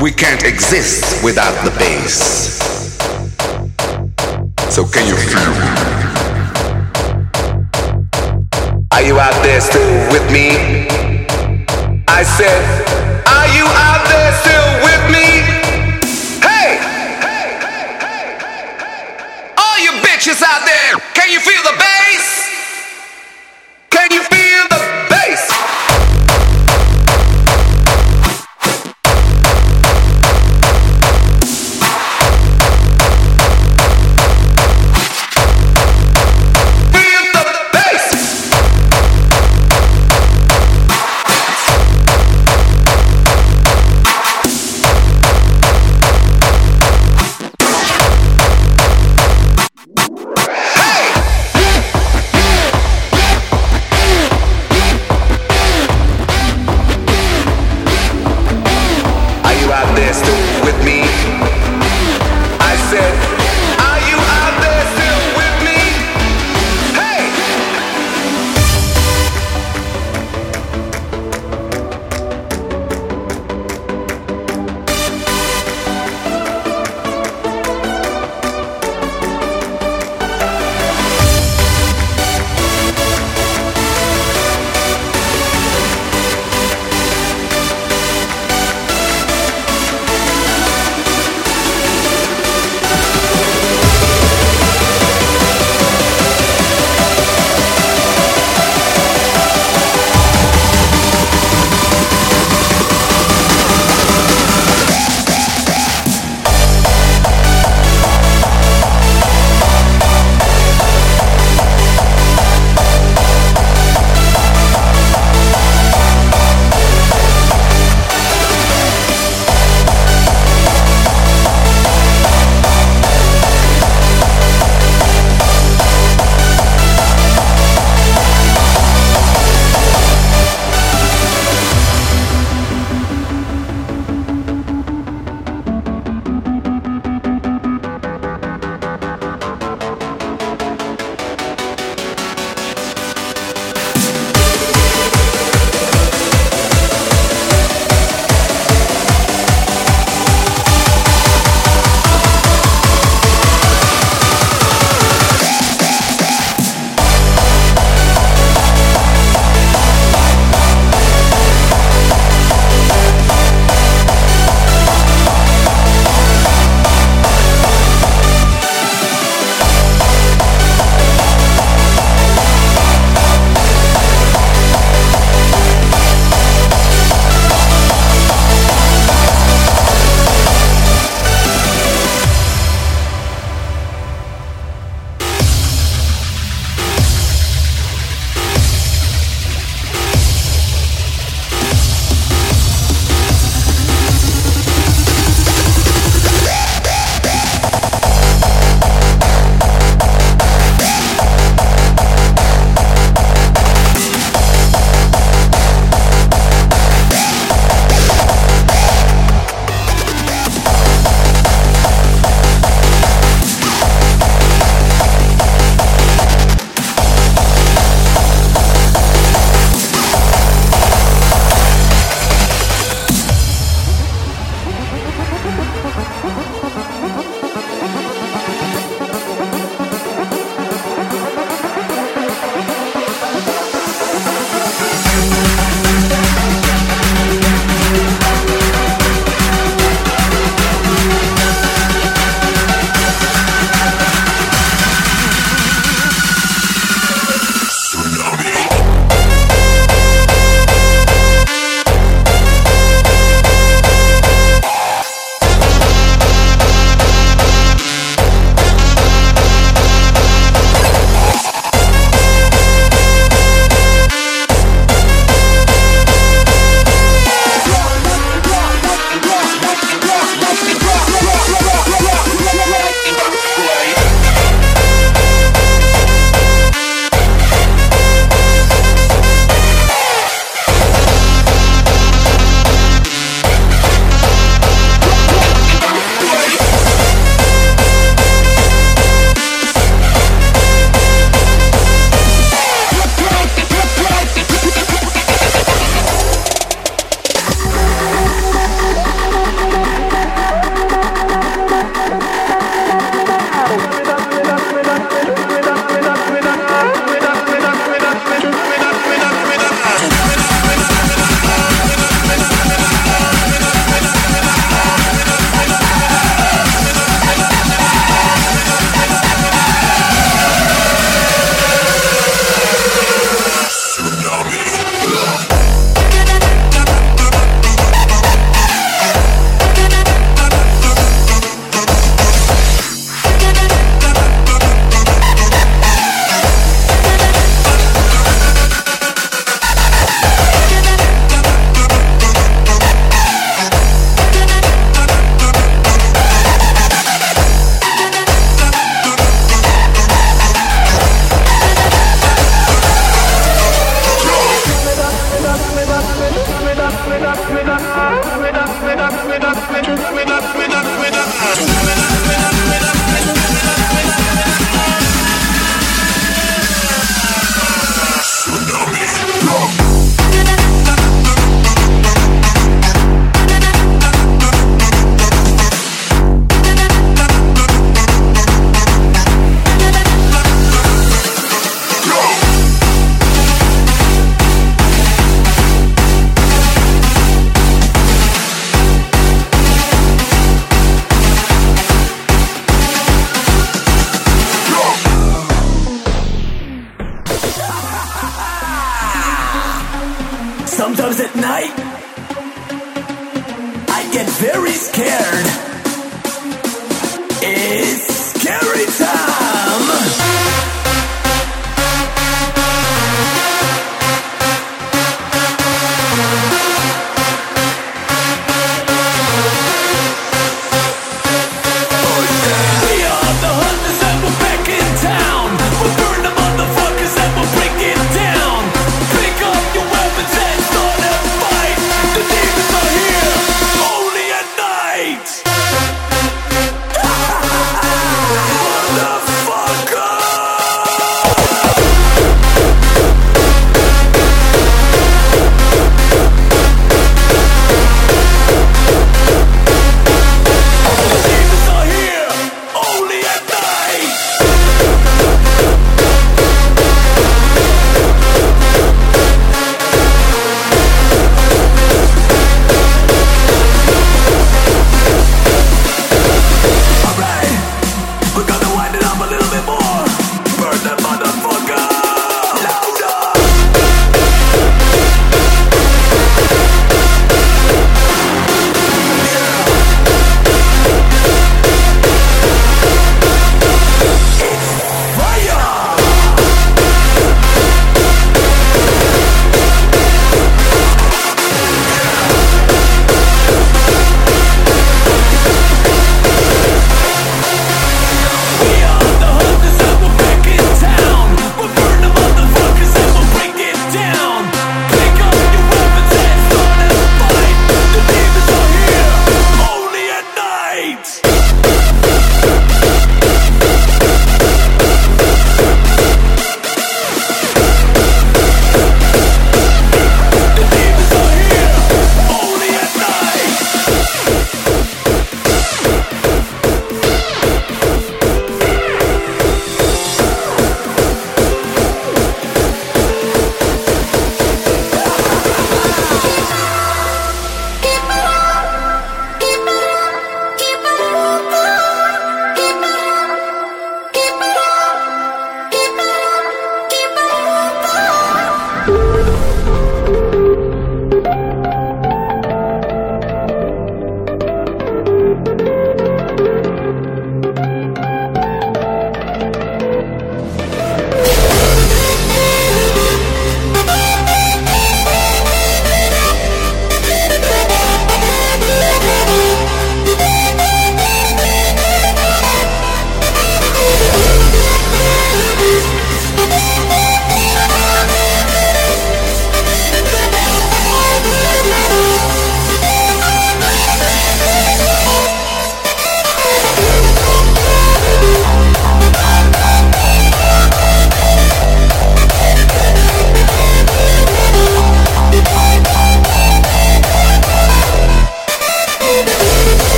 We can't exist without the bass. So can you feel me? Are you out there still with me? I said.